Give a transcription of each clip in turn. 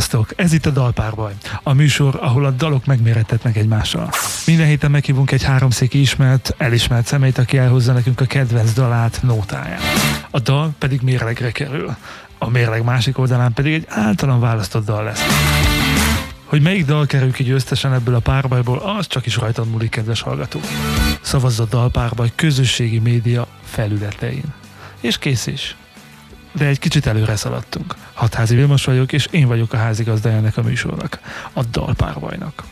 Sziasztok! Ez itt a Dalpárbaj, a műsor, ahol a dalok megmérettetnek egymással. Minden héten meghívunk egy háromszéki ismert, elismert szemét, aki elhozza nekünk a kedvenc dalát, nótáját. A dal pedig mérlegre kerül. A mérleg másik oldalán pedig egy általam választott dal lesz. Hogy melyik dal kerül ki győztesen ebből a párbajból, az csak is rajtad múlik, kedves hallgató. Szavazz a dalpárbaj közösségi média felületein. És kész is de egy kicsit előre szaladtunk. Hatházi Vilmos vagyok, és én vagyok a házigazdájának a műsornak, a Dalpárbajnak.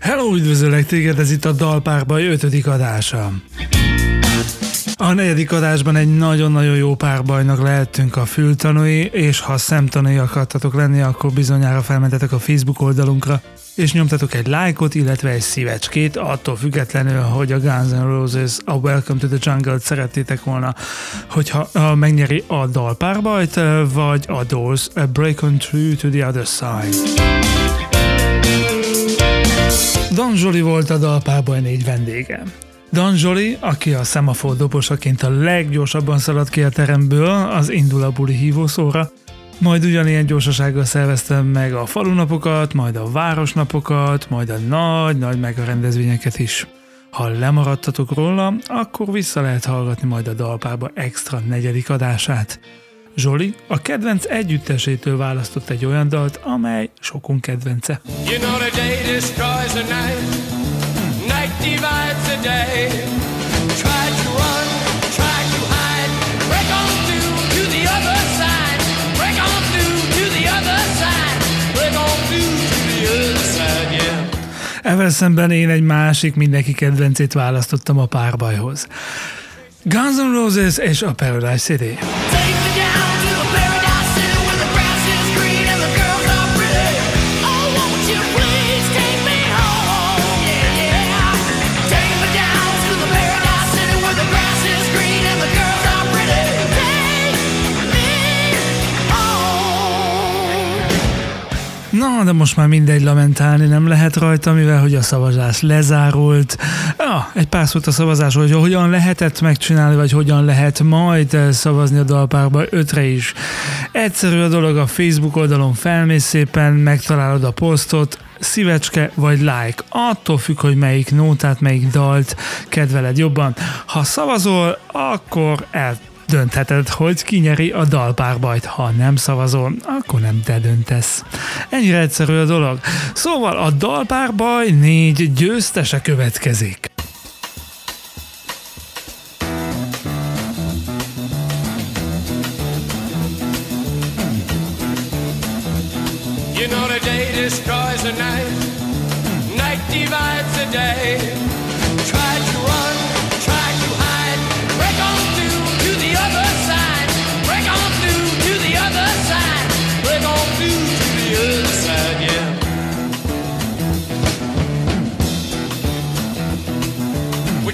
Hello, üdvözöllek téged, ez itt a Dalpárbaj 5. adása. A negyedik adásban egy nagyon-nagyon jó párbajnak lehetünk a fültanúi, és ha szemtanúi akartatok lenni, akkor bizonyára felmentetek a Facebook oldalunkra, és nyomtatok egy lájkot, illetve egy szívecskét, attól függetlenül, hogy a Guns N' Roses a Welcome to the Jungle-t szerettétek volna, hogyha megnyeri a dalpárbajt, vagy a Doors a Break on Through to the Other Side. Don Zsoli volt a dalpárbaj négy vendége. Dan aki a szemafor dobosaként a leggyorsabban szaladt ki a teremből, az indul a hívószóra, majd ugyanilyen gyorsasággal szerveztem meg a falunapokat, majd a városnapokat, majd a nagy-nagy megarendezvényeket is. Ha lemaradtatok róla, akkor vissza lehet hallgatni majd a Dalpába extra negyedik adását. Zsoli a kedvenc együttesétől választott egy olyan dalt, amely sokunk kedvence. You know night divides the day. Try to run, try to hide, break on through to the other side, break on through to the other side, break on through to the other side, yeah. Ezzel szemben én egy másik mindenki kedvencét választottam a párbajhoz. Guns N' Roses és a Paradise City. Take de most már mindegy lamentálni nem lehet rajta, mivel hogy a szavazás lezárult. Ja, egy pár szót a szavazás, hogy hogyan lehetett megcsinálni, vagy hogyan lehet majd szavazni a dalpárba ötre is. Egyszerű a dolog, a Facebook oldalon felmész szépen, megtalálod a posztot, szívecske vagy like. Attól függ, hogy melyik nótát, melyik dalt kedveled jobban. Ha szavazol, akkor el döntheted, hogy ki nyeri a dalpárbajt. Ha nem szavazol, akkor nem te döntesz. Ennyire egyszerű a dolog. Szóval a dalpárbaj négy győztese következik. You know the day destroys the night, night divides the day. Try to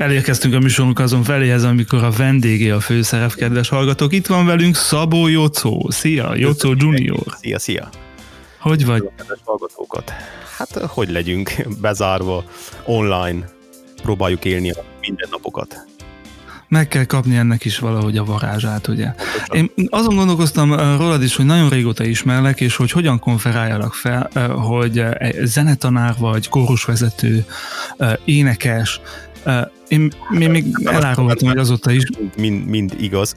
Elérkeztünk a műsorunk azon feléhez, amikor a vendégé a főszerep, kedves hallgatók. Itt van velünk Szabó Jocó. Szia, Jocó Junior. Szia, szia. Hogy vagy? Kedves hallgatókat. Hát, hogy legyünk bezárva, online, próbáljuk élni a mindennapokat meg kell kapni ennek is valahogy a varázsát, ugye. Én azon gondolkoztam rólad is, hogy nagyon régóta ismerlek, és hogy hogyan konferáljalak fel, hogy zenetanár vagy, kórusvezető, énekes, én, én még elárulhatom, hogy azóta is. Mind, mind igaz.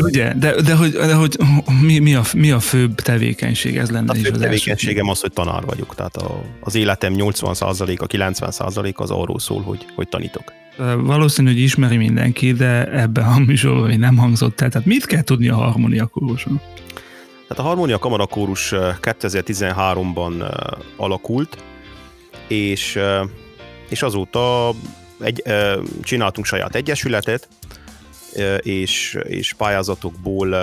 Ugye, de, de, hogy, de hogy mi, mi, a, mi a főbb tevékenység ez lenne? A főbb tevékenységem az, hogy tanár vagyok. Tehát a, az életem 80%-a, 90%-a az arról szól, hogy, hogy tanítok. Valószínű, hogy ismeri mindenki, de ebben a műsorban még nem hangzott el. Tehát mit kell tudni a harmónia kóruson? Tehát a harmónia kamarakórus 2013-ban alakult, és, és azóta egy, csináltunk saját egyesületet, és, és pályázatokból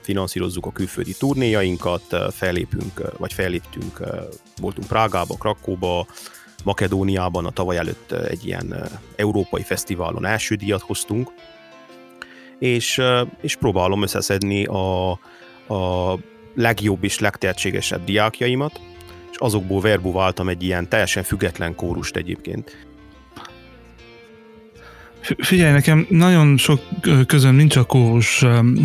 finanszírozzuk a külföldi turnéjainkat, fellépünk, vagy felléptünk, voltunk Prágába, Krakóba, Makedóniában a tavaly előtt egy ilyen európai fesztiválon első díjat hoztunk, és, és próbálom összeszedni a, a legjobb és legtehetségesebb diákjaimat, és azokból verbuváltam egy ilyen teljesen független kórust egyébként. Figyelj, nekem nagyon sok közöm nincs a kórus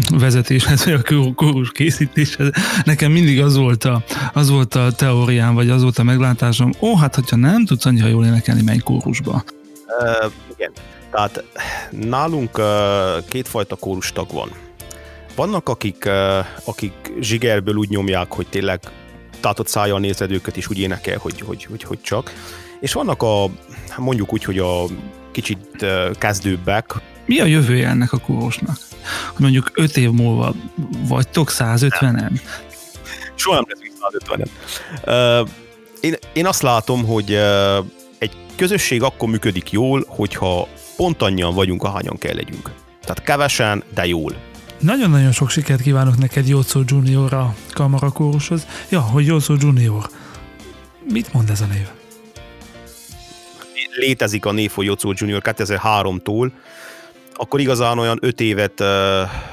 vezetéshez, vagy a kórus készítéshez. Nekem mindig az volt a, az volt a teóriám, vagy az volt a meglátásom, ó, hát hogyha nem tudsz annyira jól énekelni, menj kórusba. Uh, igen. Tehát nálunk uh, kétfajta kórustag van. Vannak, akik, uh, akik zsigerből úgy nyomják, hogy tényleg tátott szájjal nézed őket, és úgy énekel, hogy, hogy, hogy, hogy csak. És vannak a, mondjuk úgy, hogy a kicsit kezdőbbek. Mi a jövője ennek a kórusnak? Hogy mondjuk 5 év múlva vagytok 150-en? Soha nem leszünk 150-en. Én, én azt látom, hogy egy közösség akkor működik jól, hogyha pont annyian vagyunk, ahányan kell legyünk. Tehát kevesen, de jól. Nagyon-nagyon sok sikert kívánok neked Jócó Junior a kamarakórushoz. Ja, hogy Jócó Junior. Mit mond ez a név? Létezik a Néfo Jocó Junior 2003-tól, akkor igazán olyan öt évet,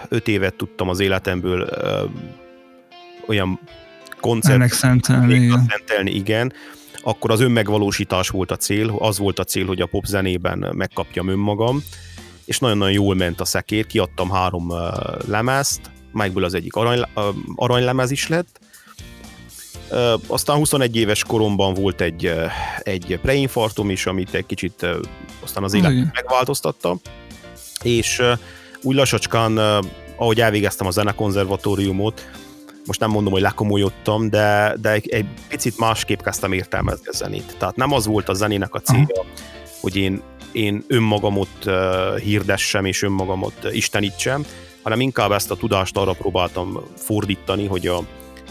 öt évet tudtam az életemből olyan koncert szentelni, igen. szentelni, igen. Akkor az önmegvalósítás volt a cél, az volt a cél, hogy a pop zenében megkapjam önmagam, és nagyon-nagyon jól ment a szekér, kiadtam három lemezt, melyikből az egyik arany, aranylemez is lett, aztán 21 éves koromban volt egy, egy preinfarktum is, amit egy kicsit aztán az élet megváltoztatta, és úgy lassacskán, ahogy elvégeztem a zenekonzervatóriumot, most nem mondom, hogy lekomolyodtam, de, de egy, egy picit másképp kezdtem értelmezni a zenét. Tehát nem az volt a zenének a célja, Aha. hogy én, én önmagamot hirdessem és önmagamot istenítsem, hanem inkább ezt a tudást arra próbáltam fordítani, hogy a,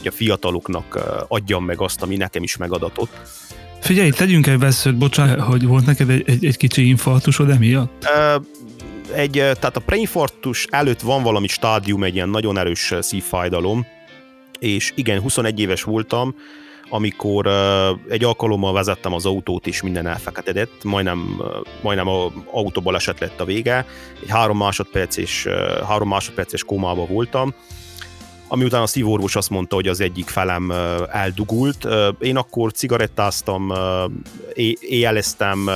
hogy a fiataloknak adjam meg azt, ami nekem is megadatott. Figyelj, tegyünk egy veszőt, bocsánat, hogy volt neked egy, egy, egy kicsi infarktusod emiatt? Egy, tehát a preinfarktus előtt van valami stádium, egy ilyen nagyon erős szívfájdalom, és igen, 21 éves voltam, amikor egy alkalommal vezettem az autót, és minden elfeketedett, majdnem, majdnem a autóbaleset lett a vége, egy három másodperces, uh, három másodperces kómába voltam, ami után a szívorvos azt mondta, hogy az egyik felem eldugult. Én akkor cigarettáztam, éjjeleztem,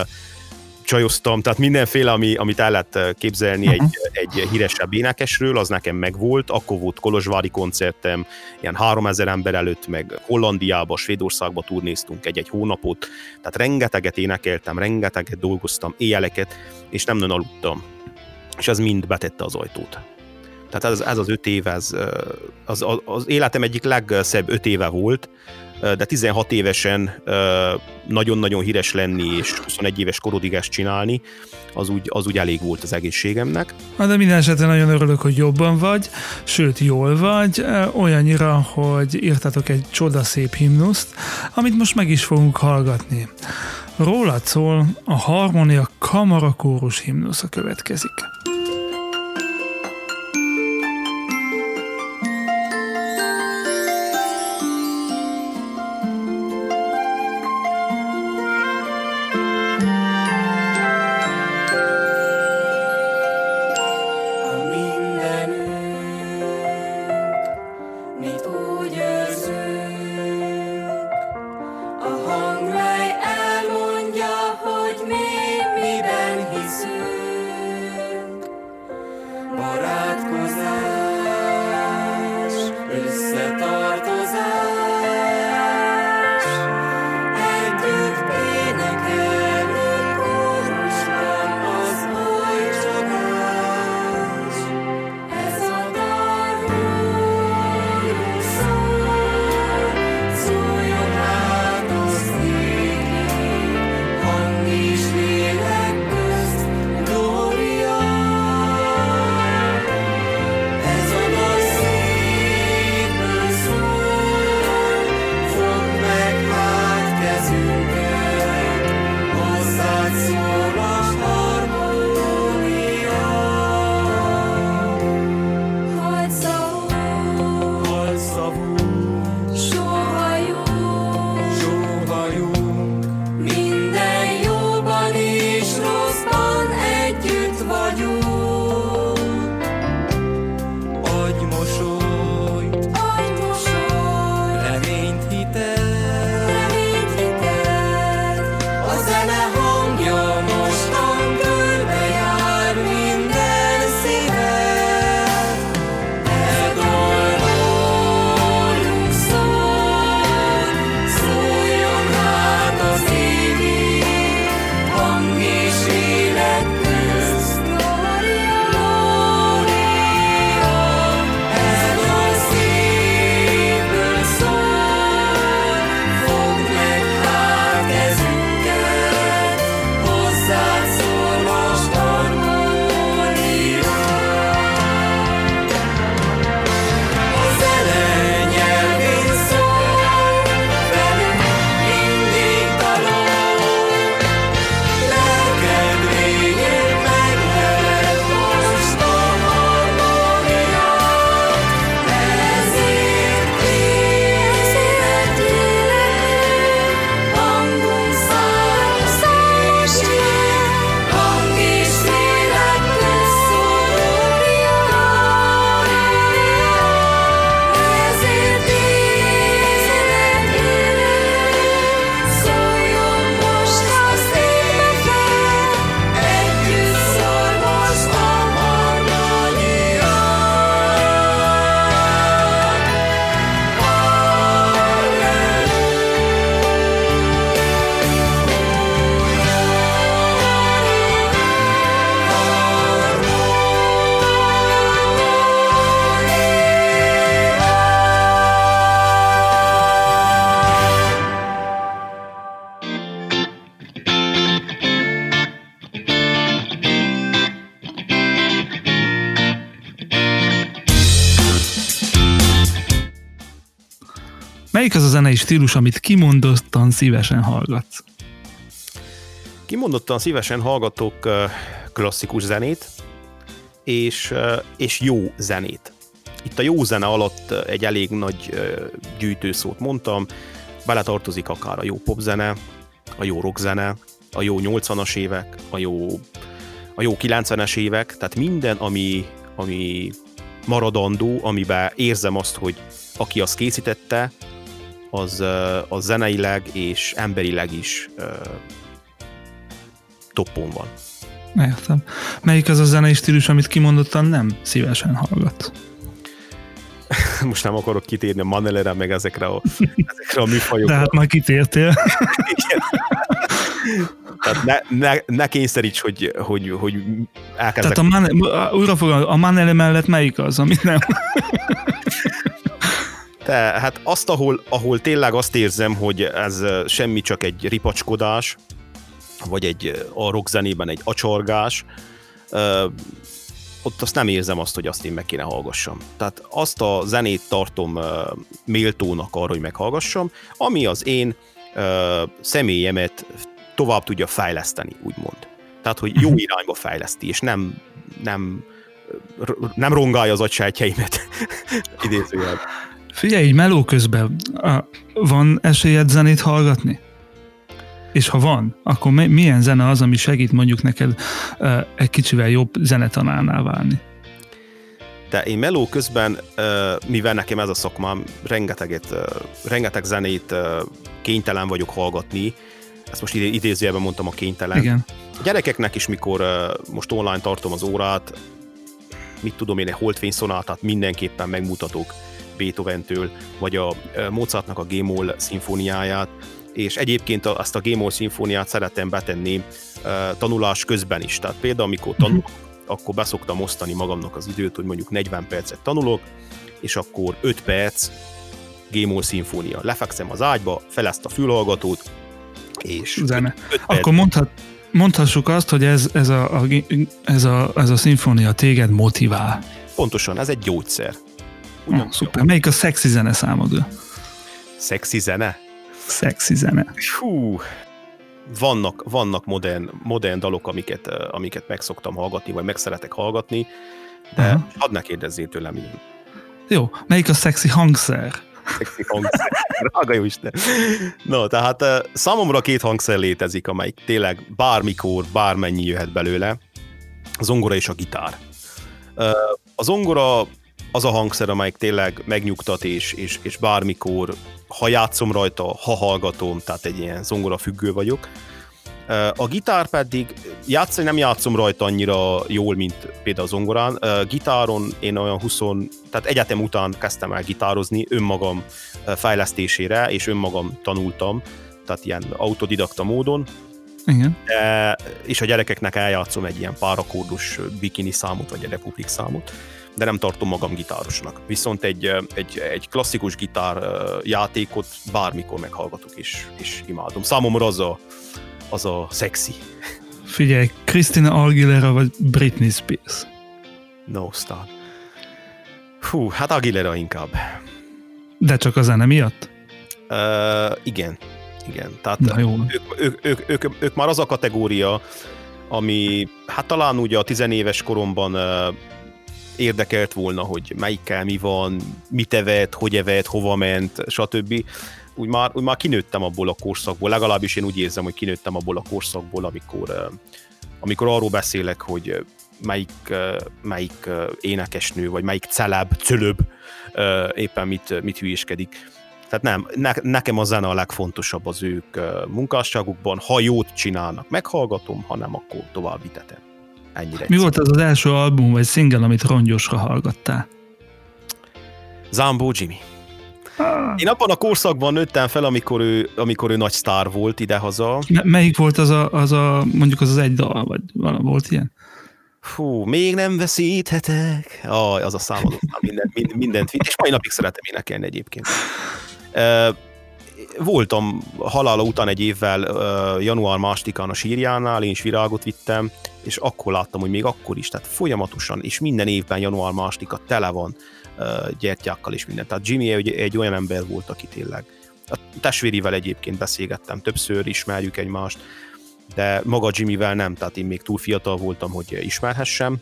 csajoztam, tehát mindenféle, ami, amit el lehet képzelni egy, egy híresebb énekesről, az nekem megvolt. Akkor volt Kolozsvári koncertem, ilyen 3000 ember előtt, meg Hollandiába, Svédországba turnéztunk egy-egy hónapot, tehát rengeteget énekeltem, rengeteget dolgoztam, éjjeleket, és nem nagyon aludtam. És ez mind betette az ajtót. Tehát ez, ez az öt év, ez, az, az életem egyik legszebb öt éve volt, de 16 évesen nagyon-nagyon híres lenni és 21 éves korodig ezt csinálni, az úgy, az úgy elég volt az egészségemnek. De minden esetre nagyon örülök, hogy jobban vagy, sőt jól vagy, olyannyira, hogy írtatok egy csodaszép himnuszt, amit most meg is fogunk hallgatni. Rólad szól a Harmonia Kamarakórus himnusza következik. Melyik az a zenei stílus, amit kimondottan szívesen hallgatsz? Kimondottan szívesen hallgatok klasszikus zenét, és, és jó zenét. Itt a jó zene alatt egy elég nagy gyűjtőszót mondtam, beletartozik akár a jó popzene, a jó rockzene, a jó 80-as évek, a jó, a jó 90-es évek, tehát minden, ami, ami maradandó, amiben érzem azt, hogy aki azt készítette, az, az zeneileg és emberileg is toppon van. Értem. Melyik az a zenei stílus, amit kimondottan nem szívesen hallgat? Most nem akarok kitérni a Manelere, meg ezekre a, ezekre a műfajokra. De hát már kitértél. Igen. Tehát ne, ne, ne kényszeríts, hogy, hogy, hogy elkezdek. Tehát a man, újra fogalmaz, a Manele mellett melyik az, amit nem? Te, hát azt, ahol, ahol tényleg azt érzem, hogy ez semmi csak egy ripacskodás, vagy egy a rock zenében egy acsorgás, ott azt nem érzem azt, hogy azt én meg kéne hallgassam. Tehát azt a zenét tartom méltónak arra, hogy meghallgassam, ami az én személyemet tovább tudja fejleszteni, úgymond. Tehát, hogy jó irányba fejleszti, és nem, nem, nem rongálja az agysejtjeimet. Idézőjel. Figyelj, így meló közben van esélyed zenét hallgatni? És ha van, akkor milyen zene az, ami segít mondjuk neked egy kicsivel jobb zenetanárnál válni? De én meló közben, mivel nekem ez a szakmám, rengeteget, rengeteg zenét kénytelen vagyok hallgatni, ezt most idézőjelben mondtam a kénytelen. Igen. A gyerekeknek is, mikor most online tartom az órát, mit tudom én, egy holdfény szonátát mindenképpen megmutatok Beethoven-től, vagy a Mozartnak a G-moll szimfóniáját, és egyébként azt a G-moll szimfóniát szeretem betenni tanulás közben is. Tehát például, amikor mhm. tanulok, akkor beszoktam osztani magamnak az időt, hogy mondjuk 40 percet tanulok, és akkor 5 perc G-moll szimfónia. Lefekszem az ágyba, felezt a fülhallgatót, és Zene. Akkor mondhat, mondhassuk azt, hogy ez, ez, a, a, ez, a, ez a szimfónia téged motivál. Pontosan, ez egy gyógyszer. Ugyan, oh, szuper. Melyik a szexi zene számodra? Szexi zene? Szexi zene. Hú, vannak, vannak modern, modern dalok, amiket, amiket meg szoktam hallgatni, vagy meg szeretek hallgatni, de Aha. hadd ne kérdezzél tőlem ilyen. Jó, melyik a szexi hangszer? Szexi hangszer. Rága jó Isten. No, tehát számomra két hangszer létezik, amelyik tényleg bármikor, bármennyi jöhet belőle. A zongora és a gitár. A zongora az a hangszer, amelyik tényleg megnyugtat, és, és, és bármikor, ha játszom rajta, ha hallgatom, tehát egy ilyen zongora függő vagyok. A gitár pedig játszani nem játszom rajta annyira jól, mint például a zongorán. Gitáron én olyan 20, tehát egyetem után kezdtem el gitározni önmagam fejlesztésére, és önmagam tanultam, tehát ilyen autodidakta módon. Igen. De, és a gyerekeknek eljátszom egy ilyen párakódus bikini számot, vagy egy republik számot, de nem tartom magam gitárosnak. Viszont egy, egy, egy klasszikus gitár játékot bármikor meghallgatok, és, és imádom. Számomra az a, az a szexi. Figyelj, Christina Aguilera vagy Britney Spears? No, star. Hú, hát Aguilera inkább. De csak a zene miatt? Uh, igen, igen. Tehát. Ők, ők, ők, ők, ők már az a kategória, ami hát talán ugye a tizenéves koromban uh, érdekelt volna, hogy melyikkel mi van, mit evett, hogy evett, hova ment, stb úgy már, úgy már kinőttem abból a korszakból, legalábbis én úgy érzem, hogy kinőttem abból a korszakból, amikor, amikor arról beszélek, hogy melyik, melyik énekesnő, vagy melyik celeb, cölöb éppen mit, mit hülyéskedik. Tehát nem, ne, nekem a zene a legfontosabb az ők munkásságukban. Ha jót csinálnak, meghallgatom, ha nem, akkor tovább vitetem. Ennyire Mi volt az az első album vagy single, amit rongyosra hallgattál? Zambó Jimmy. Én abban a korszakban nőttem fel, amikor ő, amikor ő nagy sztár volt idehaza. M- melyik volt az a, az a, mondjuk az az egy dal, vagy volt ilyen? Fú, még nem veszíthetek. Ah, az a szám, az minden, mind, mindent, és mai napig szeretem énekelni egyébként. Voltam halála után egy évvel január másodikán a sírjánál, én is virágot vittem, és akkor láttam, hogy még akkor is, tehát folyamatosan, és minden évben január másodika tele van gyertyákkal és minden. Tehát Jimmy egy, egy olyan ember volt, aki tényleg A testvérivel egyébként beszélgettem, többször ismerjük egymást, de maga Jimmyvel nem, tehát én még túl fiatal voltam, hogy ismerhessem,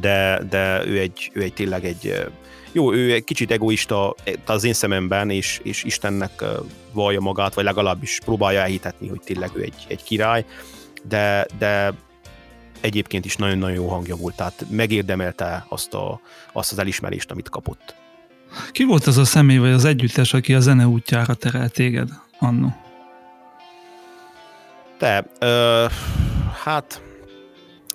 de, de ő, egy, ő egy tényleg egy jó, ő egy kicsit egoista az én szememben, és, és Istennek vallja magát, vagy legalábbis próbálja elhitetni, hogy tényleg ő egy, egy király, de, de egyébként is nagyon-nagyon jó hangja volt, tehát megérdemelte azt, a, azt az elismerést, amit kapott. Ki volt az a személy, vagy az együttes, aki a zene útjára terelt téged annó? Te, ö, hát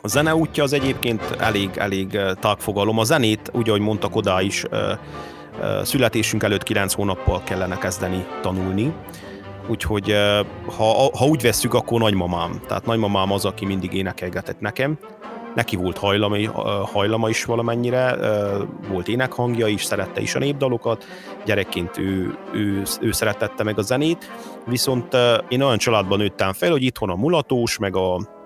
a zene útja az egyébként elég, elég tagfogalom. A zenét, úgy, ahogy mondtak oda is, születésünk előtt 9 hónappal kellene kezdeni tanulni. Úgyhogy ha, ha úgy vesszük, akkor nagymamám. Tehát nagymamám az, aki mindig énekelgetett nekem. Neki volt hajlama, hajlama is valamennyire, volt énekhangja is, szerette is a népdalokat, gyerekként ő, ő, ő szeretette meg a zenét, viszont én olyan családban nőttem fel, hogy itthon a mulatós, meg a,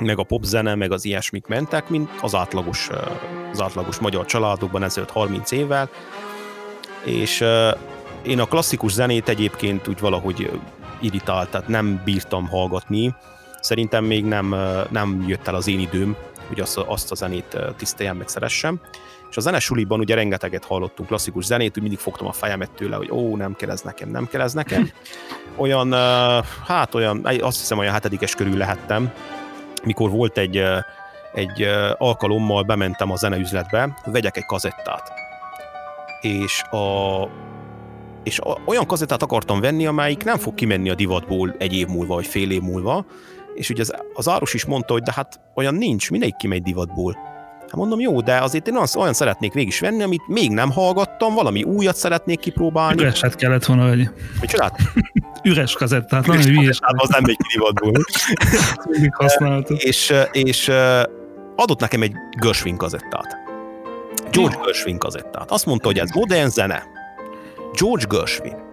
meg a popzene, meg az ilyesmik mentek, mint az átlagos, az átlagos magyar családokban ezelőtt 30 évvel, és én a klasszikus zenét egyébként úgy valahogy irritált, tehát nem bírtam hallgatni. Szerintem még nem, nem jött el az én időm, hogy azt, azt a zenét tiszteljem, meg szeressem. És a zenesuliban ugye rengeteget hallottunk klasszikus zenét, úgy mindig fogtam a fejemet tőle, hogy ó, nem kell ez nekem, nem kell ez nekem. Olyan, hát olyan, azt hiszem olyan hetedikes körül lehettem, mikor volt egy, egy alkalommal bementem a zeneüzletbe, vegyek egy kazettát. És a, és olyan kazettát akartam venni, amelyik nem fog kimenni a divatból egy év múlva, vagy fél év múlva, és ugye az, az árus is mondta, hogy de hát olyan nincs, mindegyik kimegy divatból. Hát mondom, jó, de azért én olyan, olyan szeretnék mégis venni, amit még nem hallgattam, valami újat szeretnék kipróbálni. Üreset kellett volna, hogy... Mit csinált? Üres kazettát, Üres kazettát, az nem megy ki divatból. És, és adott nekem egy Gershwin kazettát. George Gershwin kazettát. Azt mondta, hogy ez modern zene, George Gershwin.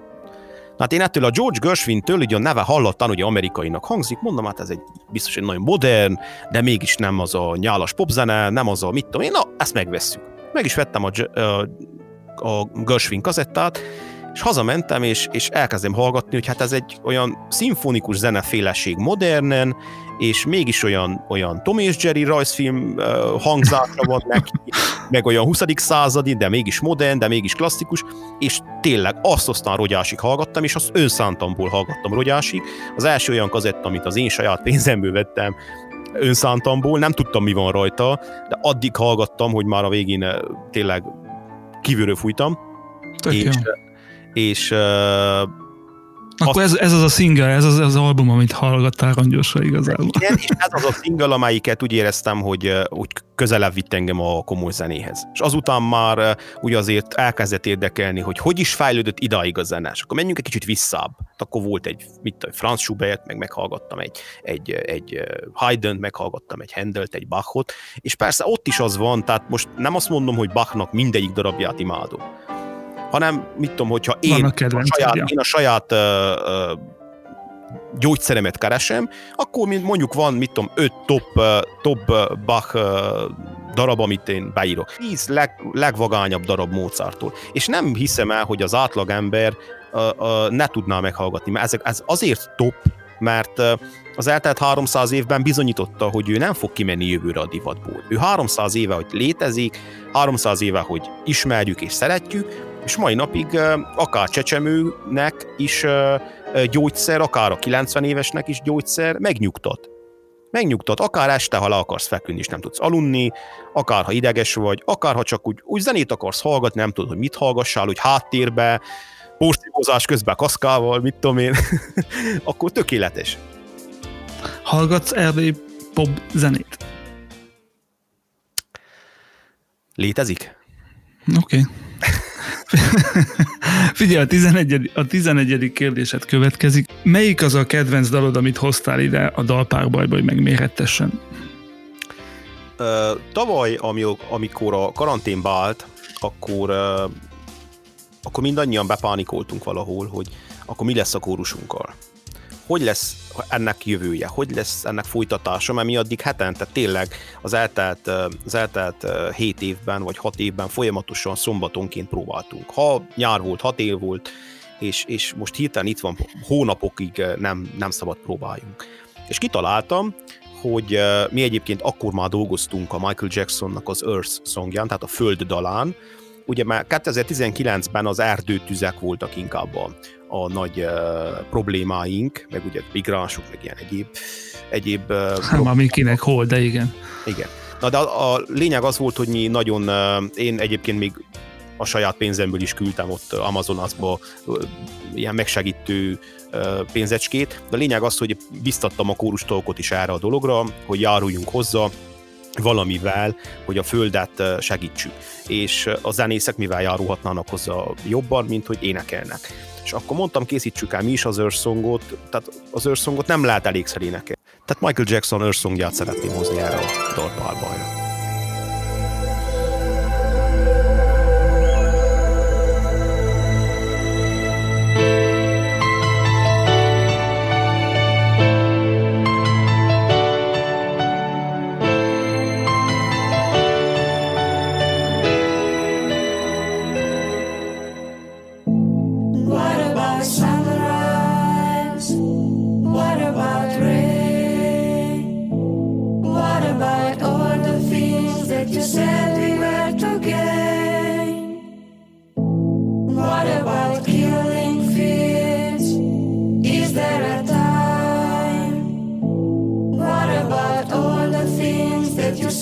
Hát én ettől a George Gershwin-től, ugye a neve hallattan, ugye amerikainak hangzik, mondom, hát ez egy biztos egy nagyon modern, de mégis nem az a nyálas popzene, nem az a mit tudom én, na, ezt megvesszük. Meg is vettem a, a, a Gershwin kazettát, és hazamentem, és, és elkezdem hallgatni, hogy hát ez egy olyan szimfonikus zeneféleség modernen, és mégis olyan, olyan Tom és Jerry rajzfilm uh, hangzása van neki, meg olyan 20. századi, de mégis modern, de mégis klasszikus, és tényleg azt aztán rogyásig hallgattam, és azt önszántamból hallgattam rogyásig. Az első olyan kazett, amit az én saját pénzemből vettem, önszántamból, nem tudtam, mi van rajta, de addig hallgattam, hogy már a végén tényleg kívülről fújtam. Tök és, és uh, akkor ez, ez az a single, ez az, az album, amit hallgattál rangyosra igazából. Igen, és ez az a single, amelyiket úgy éreztem, hogy, hogy közelebb vitt engem a komoly zenéhez. És azután már úgy azért elkezdett érdekelni, hogy hogy is fejlődött idáig a zene. És akkor menjünk egy kicsit visszább. Akkor volt egy, mit tudom, Franz Schubert, meg meghallgattam egy, egy, egy Haydn, meghallgattam egy Handelt, egy Bachot, és persze ott is az van, tehát most nem azt mondom, hogy Bachnak mindegyik darabját imádom hanem mit tudom, hogyha én, a, saját, én a saját uh, uh, gyógyszeremet keresem, akkor mondjuk van, mit tudom, öt top, top Bach darab, amit én beírok. Tíz leg, legvagányabb darab Mozarttól. És nem hiszem el, hogy az átlagember uh, uh, ne tudná meghallgatni, mert ezek, ez azért top, mert uh, az eltelt 300 évben bizonyította, hogy ő nem fog kimenni jövőre a divatból. Ő 300 éve, hogy létezik, 300 éve, hogy ismerjük és szeretjük, és mai napig akár csecsemőnek is gyógyszer, akár a 90 évesnek is gyógyszer megnyugtat. Megnyugtat, akár este, ha le akarsz feküdni, és nem tudsz aludni, akár ha ideges vagy, akár ha csak úgy, úgy zenét akarsz hallgatni, nem tudod, hogy mit hallgassál, hogy háttérbe, porszívózás közben kaszkával, mit tudom én, akkor tökéletes. Hallgatsz erdélyi pop zenét? Létezik? Oké. Okay. Figyelj, a 11. a 11. kérdéset következik. Melyik az a kedvenc dalod, amit hoztál ide a dalpárbajba, hogy megmérhettessen? Uh, tavaly, amikor a karanténba állt, akkor, uh, akkor mindannyian bepánikoltunk valahol, hogy akkor mi lesz a kórusunkkal hogy lesz ennek jövője, hogy lesz ennek folytatása, mert mi addig hetente tényleg az eltelt, az eltelt 7 évben vagy 6 évben folyamatosan szombatonként próbáltunk. Ha nyár volt, 6 év volt, és, és most hirtelen itt van, hónapokig nem, nem szabad próbáljunk. És kitaláltam, hogy mi egyébként akkor már dolgoztunk a Michael Jacksonnak az Earth songján, tehát a Föld dalán, ugye már 2019-ben az erdőtüzek voltak inkább a, a nagy uh, problémáink, meg ugye migránsok, meg ilyen egyéb, egyéb uh, hát, ami kinek hol, de igen. Igen. Na de a, a lényeg az volt, hogy mi nagyon, uh, én egyébként még a saját pénzemből is küldtem ott Amazonasba ilyen megsegítő pénzecskét, de a lényeg az, hogy biztattam a kórustolkot is erre a dologra, hogy járuljunk hozzá, valamivel, hogy a földet segítsük. És a zenészek mivel járulhatnának hozzá jobban, mint hogy énekelnek. És akkor mondtam, készítsük el mi is az Earth tehát az Earth nem lehet elégszer énekelni. Tehát Michael Jackson Earth szeretném hozni erre a dalpárbajra.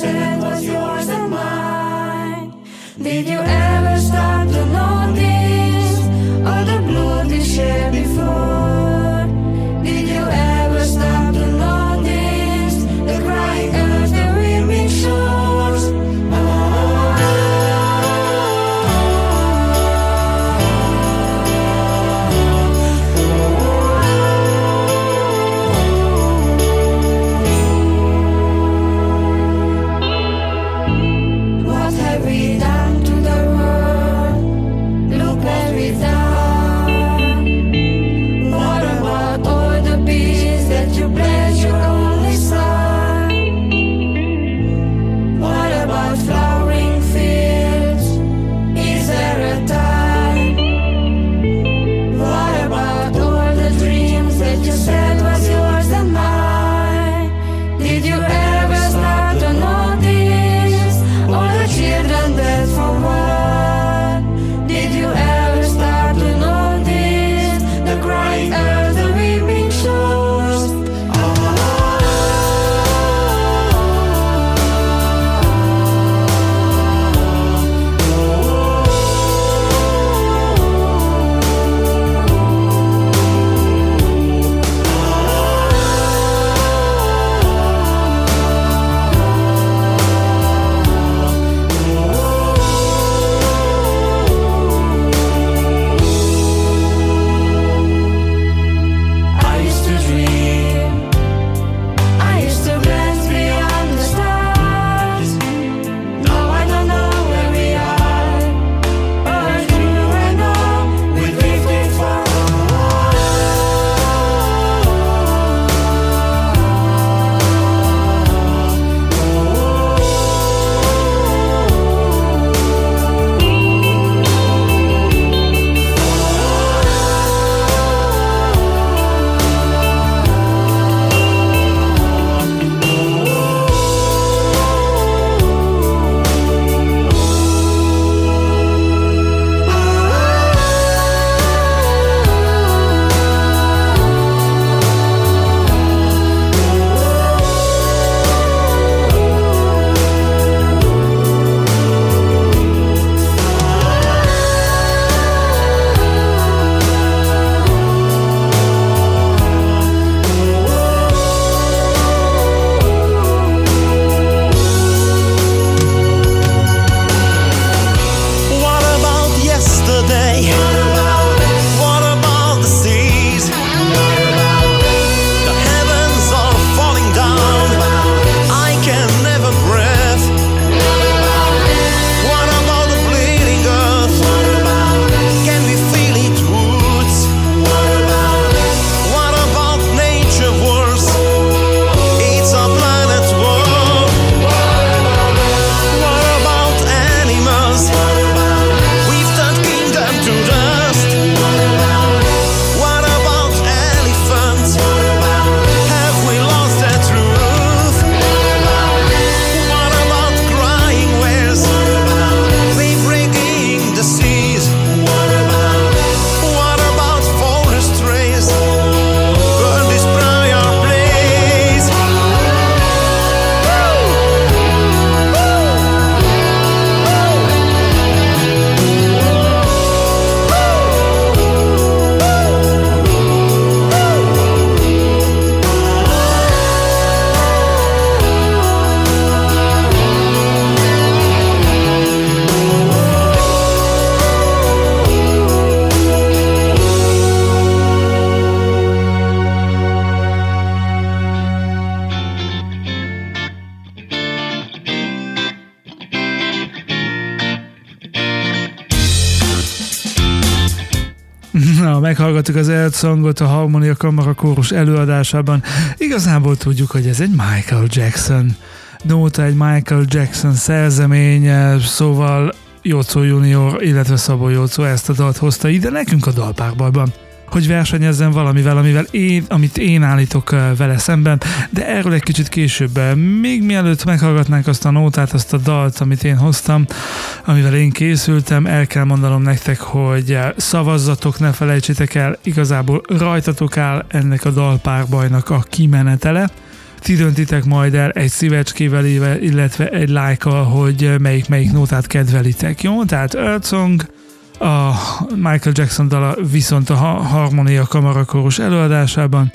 said was yours and mine. Did you ever stop? Meghallgattuk az Songot a Harmonia Kamara kórus előadásában, igazából tudjuk, hogy ez egy Michael Jackson. Nóta, egy Michael Jackson szerzemény, szóval Jócó Junior, illetve Szabó Jócó ezt a dalt hozta ide nekünk a dalpárbajban hogy versenyezzen valamivel, amivel én, amit én állítok vele szemben, de erről egy kicsit később. Még mielőtt meghallgatnánk azt a nótát, azt a dalt, amit én hoztam, amivel én készültem, el kell mondanom nektek, hogy szavazzatok, ne felejtsétek el, igazából rajtatok áll ennek a dalpárbajnak a kimenetele, ti döntitek majd el egy szívecskével, illetve egy lájkkal, hogy melyik-melyik nótát kedvelitek, jó? Tehát Earth Song, a Michael Jackson dala viszont a Harmonia Kamarakórus előadásában,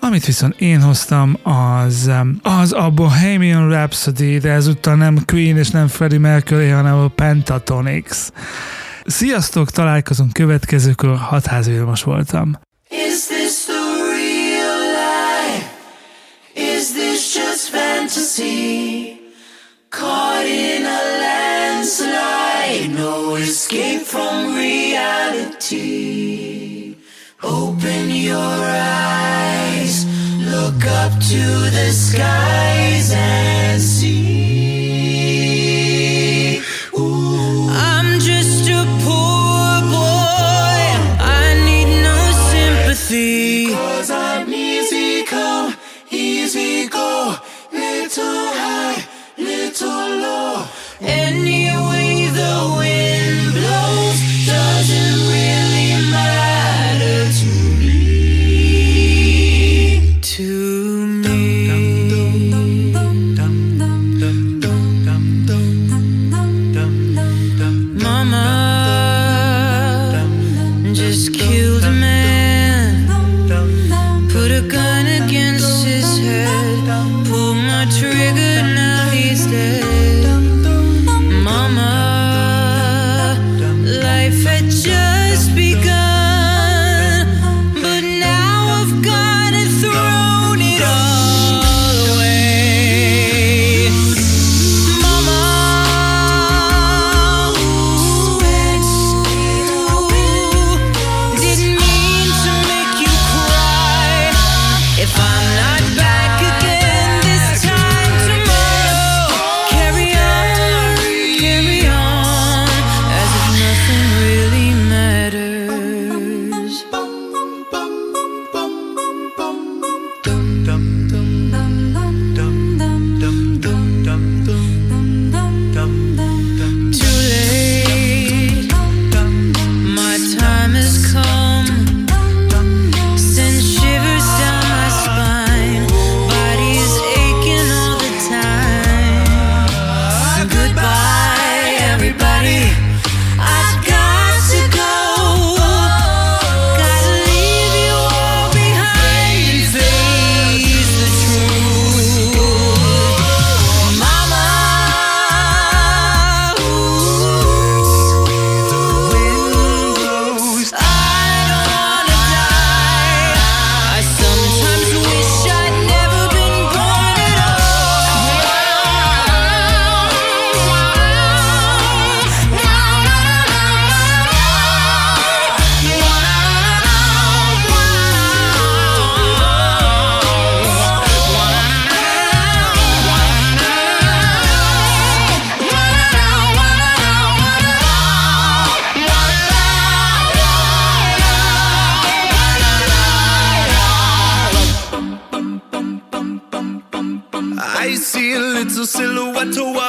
amit viszont én hoztam, az, az a Bohemian Rhapsody, de ezúttal nem Queen és nem Freddie Mercury, hanem a Pentatonix. Sziasztok, találkozunk következőkor, hatházi most voltam. Is this the real life? Is this just fantasy? Caught in no escape from reality. Open your eyes, look up to the skies and see.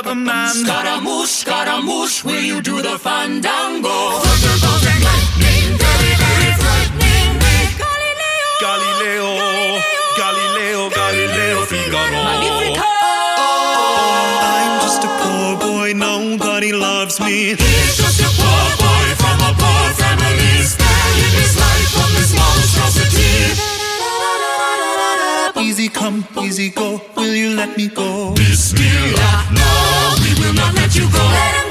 of a man. Scaramouche, Scaramouche, will you do the fandango? Come, easy go. Will you let me go? Bismillah, no, we will not let you go.